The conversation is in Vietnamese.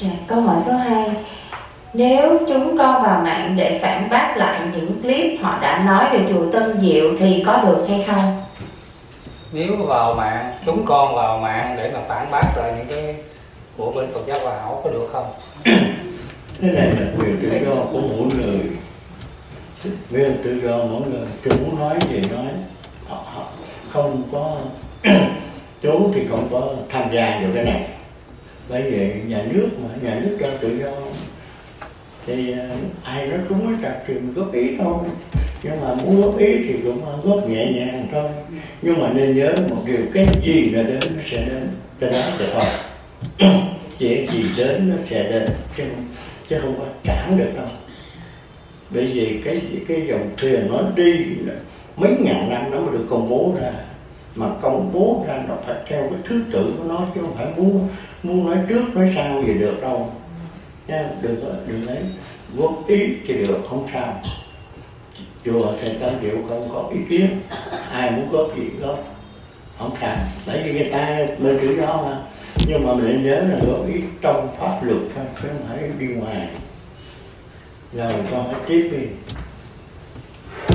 Dạ, câu hỏi số 2 Nếu chúng con vào mạng để phản bác lại những clip họ đã nói về chùa Tân Diệu thì có được hay không? nếu vào mạng chúng con vào mạng để mà phản bác lại những cái của bên Phật giáo Hòa Hảo có được không? Cái này là quyền tự do của mỗi người. Quyền tự do mỗi người. Tôi muốn nói gì nói. Không có chú thì không có tham gia vào cái này bởi vì nhà nước mà nhà nước cho tự do. Thì à, ai nó cũng muốn trật thì mình góp ý thôi. Nhưng mà muốn góp ý thì cũng à, góp nhẹ nhàng thôi. Nhưng mà nên nhớ một điều cái gì là đến nó sẽ đến cái đó thì thôi. Chỉ gì đến nó sẽ đến chứ, chứ không có cản được đâu. Bởi vì cái cái dòng thuyền nó đi mấy ngàn năm nó mới được công bố ra mà công bố ra nó phải theo cái thứ tự của nó, chứ không phải muốn muốn nói trước, nói sau gì được đâu. Nha, đừng có, đừng lấy góp ý thì được, không sao. Chùa thầy tâm diệu không có ý kiến, ai muốn góp gì góp, không sao. Bởi vì người ta bên chữ đó mà. Nhưng mà mình nhớ là góp ý trong pháp luật thôi, chứ không phải đi ngoài. Rồi con hãy tiếp đi.